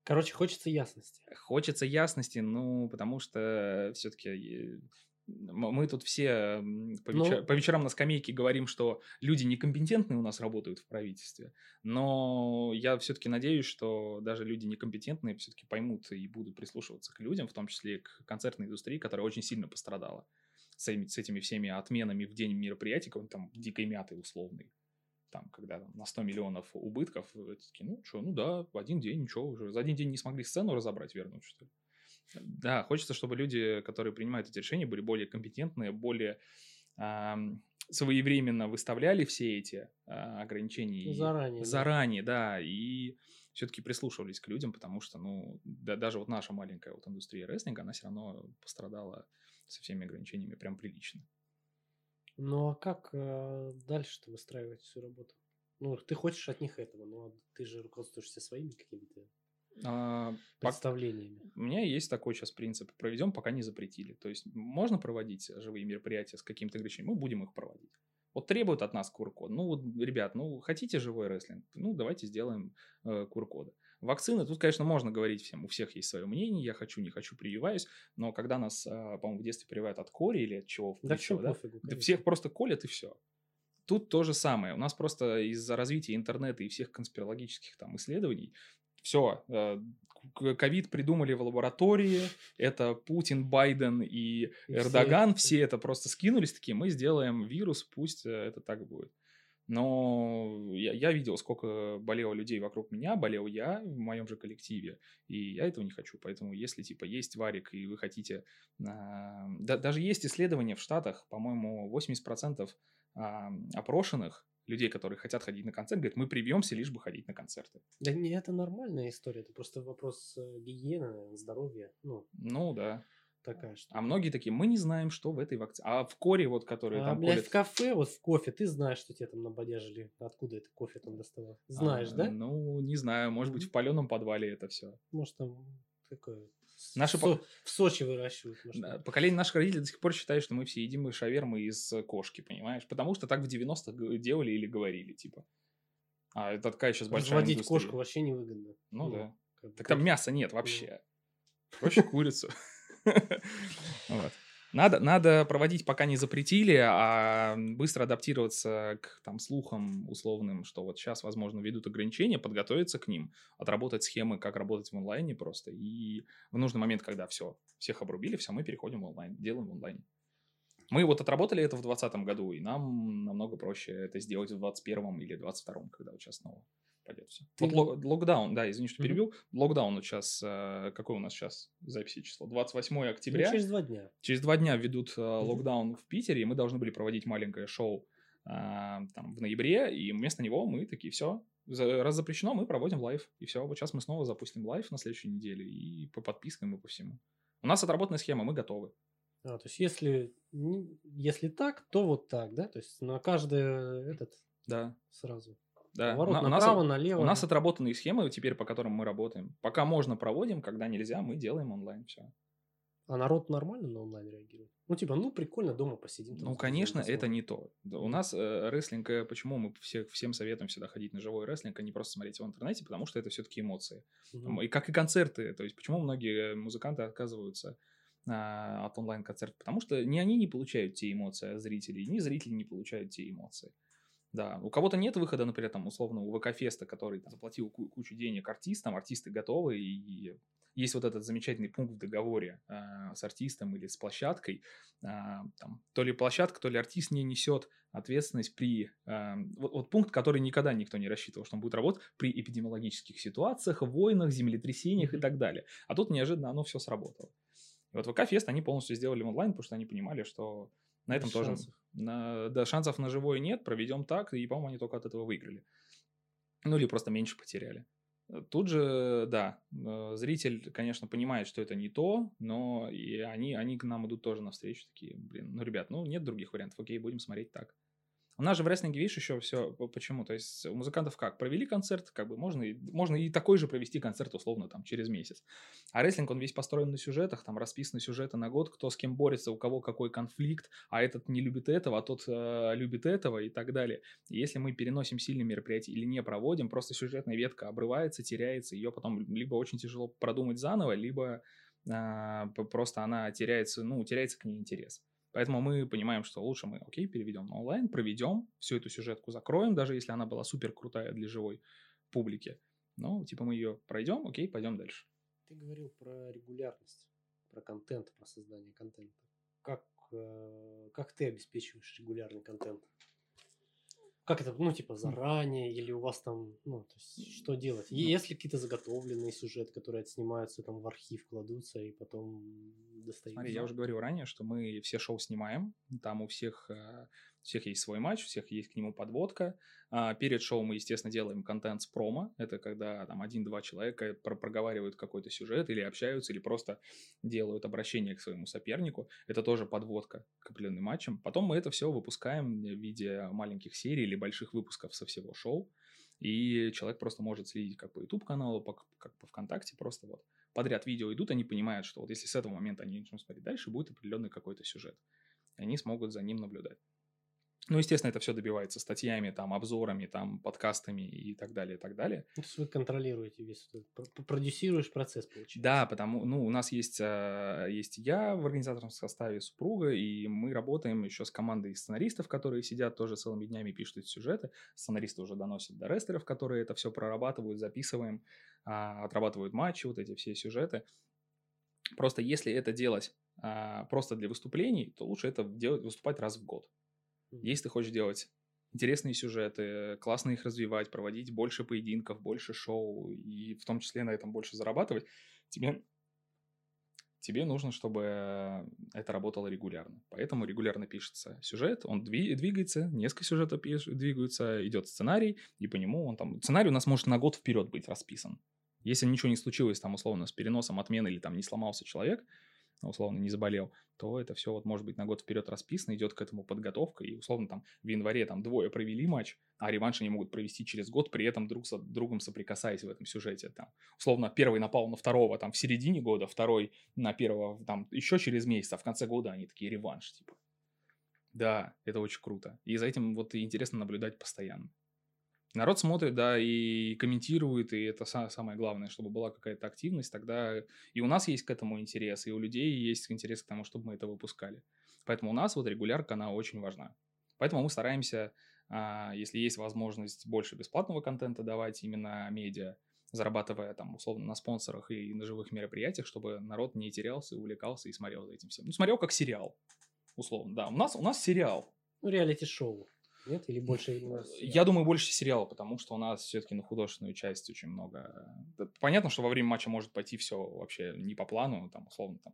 Короче, хочется ясности. Хочется ясности, ну, потому что все-таки мы тут все по, ну, вечер... по вечерам на скамейке говорим, что люди некомпетентные у нас работают в правительстве, но я все-таки надеюсь, что даже люди некомпетентные все-таки поймут и будут прислушиваться к людям, в том числе к концертной индустрии, которая очень сильно пострадала с этими, с этими всеми отменами в день мероприятий, какой там дикой мяты условный там, когда на 100 миллионов убытков, такие, ну, что, ну да, в один день, ничего, уже за один день не смогли сцену разобрать, вернуть, что ли. Да, хочется, чтобы люди, которые принимают эти решения, были более компетентные, более э, своевременно выставляли все эти э, ограничения. Заранее. Заранее, да, да и все-таки прислушивались к людям, потому что, ну, да, даже вот наша маленькая вот индустрия рестлинга, она все равно пострадала со всеми ограничениями прям прилично. Ну а как э, дальше-то выстраивать всю работу? Ну, ты хочешь от них этого, но ты же руководствуешься своими какими-то а, представлениями. У меня есть такой сейчас принцип. Проведем, пока не запретили. То есть можно проводить живые мероприятия с каким-то ограничением, мы будем их проводить. Вот требуют от нас QR-код. Ну, вот, ребят, ну, хотите живой рестлинг? Ну, давайте сделаем э, QR-коды. Вакцины, тут, конечно, можно говорить всем, у всех есть свое мнение, я хочу, не хочу, прививаюсь, но когда нас, а, по-моему, в детстве прививают от кори или от чего в плечо, да, пофигу, да всех просто колят и все. Тут то же самое. У нас просто из-за развития интернета и всех конспирологических там исследований все, э, ковид придумали в лаборатории, это Путин, Байден и, и Эрдоган, все, все это просто скинулись такие, мы сделаем вирус, пусть э, это так будет. Но я, я видел, сколько болело людей вокруг меня, болел я в моем же коллективе, и я этого не хочу. Поэтому, если типа есть варик, и вы хотите... А, да, даже есть исследования в Штатах, по-моему, 80% а, опрошенных людей, которые хотят ходить на концерт, говорят, мы привьемся, лишь бы ходить на концерты. Да не, это нормальная история, это просто вопрос э, гигиены, здоровья. Ну, ну да такая что. А многие такие, мы не знаем, что в этой вакцине. А в коре, вот, который а, там блядь, колят... в кафе, вот в кофе, ты знаешь, что тебе там набодяжили. Откуда это кофе там доставал? Знаешь, а, да? Ну, не знаю. Может быть, в паленом подвале это все. Может, там такое... Наши в, Со... в Сочи выращивают. Может. Поколение наших родителей до сих пор считает, что мы все едим шавермы из кошки, понимаешь? Потому что так в 90-х делали или говорили, типа. А это такая сейчас большая Разводить индустрия. кошку вообще невыгодно. Ну да. как бы Так там мяса нет вообще. Проще курицу. Вот. Надо, надо проводить, пока не запретили, а быстро адаптироваться к там, слухам условным, что вот сейчас, возможно, ведут ограничения, подготовиться к ним, отработать схемы, как работать в онлайне просто. И в нужный момент, когда все, всех обрубили, все, мы переходим в онлайн, делаем в онлайне. Мы вот отработали это в 2020 году, и нам намного проще это сделать в 2021 или 2022, когда вот сейчас снова пойдет все. Ты Вот ло- локдаун, да, извини, что перебил. Локдаун вот сейчас, э, какой у нас сейчас записи число? 28 Ну, октября. через два дня. Через два дня введут э, локдаун в Питере, и мы должны были проводить маленькое шоу а, там, в ноябре, и вместо него мы такие, все, раз запрещено, мы проводим live, и все, вот сейчас мы снова запустим live на следующей неделе, и по подпискам, и по всему. У нас отработанная схема, мы готовы. А, то есть, если, если так, то вот так, да? То есть, на каждый этот Да, сразу. Да. Поворот На- у, нас, направо, налево. у нас отработанные схемы теперь, по которым мы работаем. Пока можно, проводим, когда нельзя, мы делаем онлайн, все. А народ нормально на онлайн реагирует? Ну, типа, ну, прикольно, дома посидим. Ну, конечно, это не то. Да, У нас э, рестлинг, почему мы всех, всем советуем всегда ходить на живой рестлинг, а не просто смотреть в интернете, потому что это все-таки эмоции. Мгм. И как и концерты. То есть, почему многие музыканты отказываются а, от онлайн-концертов? Потому что ни они не получают те эмоции от зрителей, ни зрители не получают те эмоции. Да, у кого-то нет выхода, например, там, условно, у ВК-феста, который там, заплатил ку- кучу денег артистам, артисты готовы, и есть вот этот замечательный пункт в договоре а, с артистом или с площадкой, а, там, то ли площадка, то ли артист не несет ответственность при... а, вот, вот пункт, который никогда никто не рассчитывал, что он будет работать при эпидемиологических ситуациях, войнах, землетрясениях и так далее. А тут неожиданно оно все сработало. И вот ВК-фест они полностью сделали онлайн, потому что они понимали, что на этом Без тоже... шансов. на- да, шансов на живое нет, проведем так, и, по-моему, они только от этого выиграли. Ну, или просто меньше потеряли. Э, Тут же, да, э, зритель, конечно, понимает, что это не то, но и они, они к нам идут тоже навстречу, такие, блин, ну, ребят, ну, нет других вариантов, окей, будем смотреть так. У нас же в рестлинге, видишь, еще все, почему? То есть у музыкантов как? Провели концерт, как бы можно и, можно и такой же провести концерт, условно, там, через месяц. А рестлинг, он весь построен на сюжетах, там расписаны сюжеты на год, кто с кем борется, у кого какой конфликт, а этот не любит этого, а тот э, любит этого и так далее. И если мы переносим сильные мероприятия или не проводим, просто сюжетная ветка обрывается, теряется, ее потом либо очень тяжело продумать заново, либо п- просто она теряется, ну, теряется к ней интерес. Поэтому мы понимаем, что лучше мы, окей, переведем на онлайн, проведем, всю эту сюжетку закроем, даже если она была супер крутая для живой публики. Но, типа, мы ее пройдем, окей, пойдем дальше. Ты говорил про регулярность, про контент, про создание контента. Как, э, как ты обеспечиваешь регулярный контент? Как это, ну, типа, заранее, или у вас там, ну, то есть, что делать? Ну. Есть ли какие-то заготовленные сюжеты, которые отснимаются, там, в архив кладутся и потом достают? Смотри, я уже говорил ранее, что мы все шоу снимаем, там у всех, э, у всех есть свой матч, у всех есть к нему подводка. А перед шоу мы, естественно, делаем контент с промо, это когда там один-два человека про- проговаривают какой-то сюжет или общаются, или просто делают обращение к своему сопернику. Это тоже подводка к определенным матчам. Потом мы это все выпускаем в виде маленьких серий или больших выпусков со всего шоу. И человек просто может следить как по YouTube-каналу, по- как по ВКонтакте, просто вот подряд видео идут, они понимают, что вот если с этого момента они начнут смотреть дальше, будет определенный какой-то сюжет. Они смогут за ним наблюдать. Ну, естественно, это все добивается статьями, там, обзорами, там, подкастами и так далее, и так далее. Ну, то есть вы контролируете весь этот, продюсируешь процесс, получается. Да, потому, ну, у нас есть, э, есть я в организаторском составе, супруга, и мы работаем еще с командой сценаристов, которые сидят тоже целыми днями пишут эти сюжеты. Сценаристы уже доносят до рестлеров, которые это все прорабатывают, записываем, а, отрабатывают матчи, вот эти все сюжеты. Просто если это делать а, просто для выступлений, то лучше это делать, выступать раз в год. Если ты хочешь делать интересные сюжеты, классно их развивать, проводить больше поединков, больше шоу и в том числе на этом больше зарабатывать, тебе, тебе нужно, чтобы это работало регулярно. Поэтому регулярно пишется сюжет, он дви- двигается, несколько сюжетов пиш- двигаются, идет сценарий, и по нему он там... Сценарий у нас может на год вперед быть расписан. Если ничего не случилось там условно с переносом отмены или там не сломался человек, условно не заболел, то это все вот может быть на год вперед расписано, идет к этому подготовка, и условно там в январе там двое провели матч, а реванш они могут провести через год, при этом друг с другом соприкасаясь в этом сюжете. Там, условно, первый напал на второго там в середине года, второй на первого там еще через месяц, а в конце года они такие реванш, типа. Да, это очень круто. И за этим вот интересно наблюдать постоянно. Народ смотрит, да, и комментирует, и это самое главное, чтобы была какая-то активность, тогда и у нас есть к этому интерес, и у людей есть интерес к тому, чтобы мы это выпускали. Поэтому у нас вот регулярка, она очень важна. Поэтому мы стараемся, а, если есть возможность больше бесплатного контента давать именно медиа, зарабатывая там условно на спонсорах и на живых мероприятиях, чтобы народ не терялся, увлекался и смотрел за этим всем. Ну, смотрел как сериал, условно, да. У нас, у нас сериал. Ну, реалити-шоу. Нет? Или больше именно Я думаю, больше сериала, потому что у нас все-таки на художественную часть очень много. Понятно, что во время матча может пойти все вообще не по плану, там, условно, там,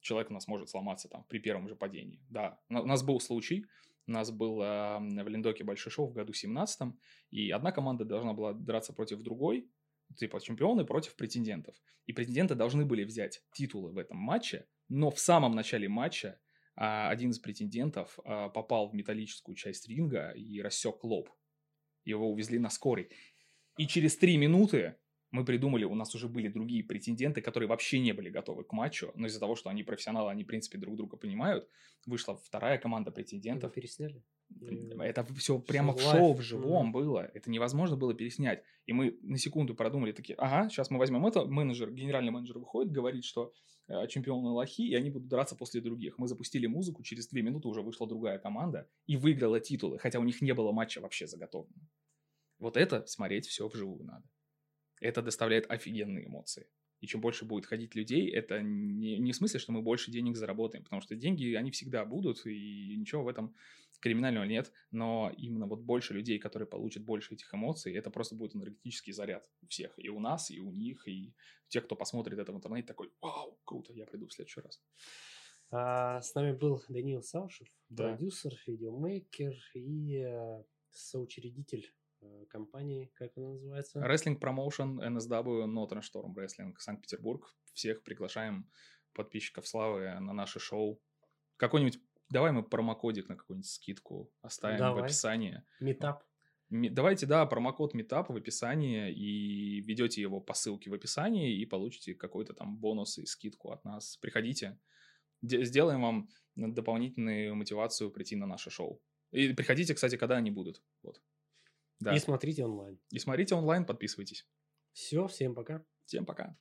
человек у нас может сломаться там при первом же падении. Да, у нас был случай, у нас был э, в Линдоке большой шоу в году 17 и одна команда должна была драться против другой, типа чемпионы против претендентов. И претенденты должны были взять титулы в этом матче, но в самом начале матча один из претендентов а, попал в металлическую часть ринга и рассек лоб. Его увезли на скорой. И через три минуты мы придумали, у нас уже были другие претенденты, которые вообще не были готовы к матчу, но из-за того, что они профессионалы, они, в принципе, друг друга понимают, вышла вторая команда претендентов. Его пересняли? Это все прямо в шоу, в живом mm-hmm. было. Это невозможно было переснять. И мы на секунду продумали такие, ага, сейчас мы возьмем это. Менеджер, генеральный менеджер выходит, говорит, что э, чемпионы лохи, и они будут драться после других. Мы запустили музыку, через две минуты уже вышла другая команда и выиграла титулы, хотя у них не было матча вообще заготовленного. Вот это смотреть все вживую надо. Это доставляет офигенные эмоции. И чем больше будет ходить людей, это не, не в смысле, что мы больше денег заработаем, потому что деньги, они всегда будут, и ничего в этом криминального нет, но именно вот больше людей, которые получат больше этих эмоций, это просто будет энергетический заряд у всех, и у нас, и у них, и тех, кто посмотрит это в интернете, такой, вау, круто, я приду в следующий раз. А, с нами был Даниил Саушев, да. продюсер, видеомейкер и э, соучредитель Э, компании, как она называется? Wrestling Promotion NSW Northern Storm Wrestling Санкт-Петербург. Всех приглашаем подписчиков Славы на наше шоу. Какой-нибудь, давай мы промокодик на какую-нибудь скидку оставим давай. в описании. Метап. Давайте, да, промокод Meetup в описании и ведете его по ссылке в описании и получите какой-то там бонус и скидку от нас. Приходите, сделаем вам дополнительную мотивацию прийти на наше шоу. И приходите, кстати, когда они будут. Вот. Да. И смотрите онлайн. И смотрите онлайн, подписывайтесь. Все, всем пока. Всем пока.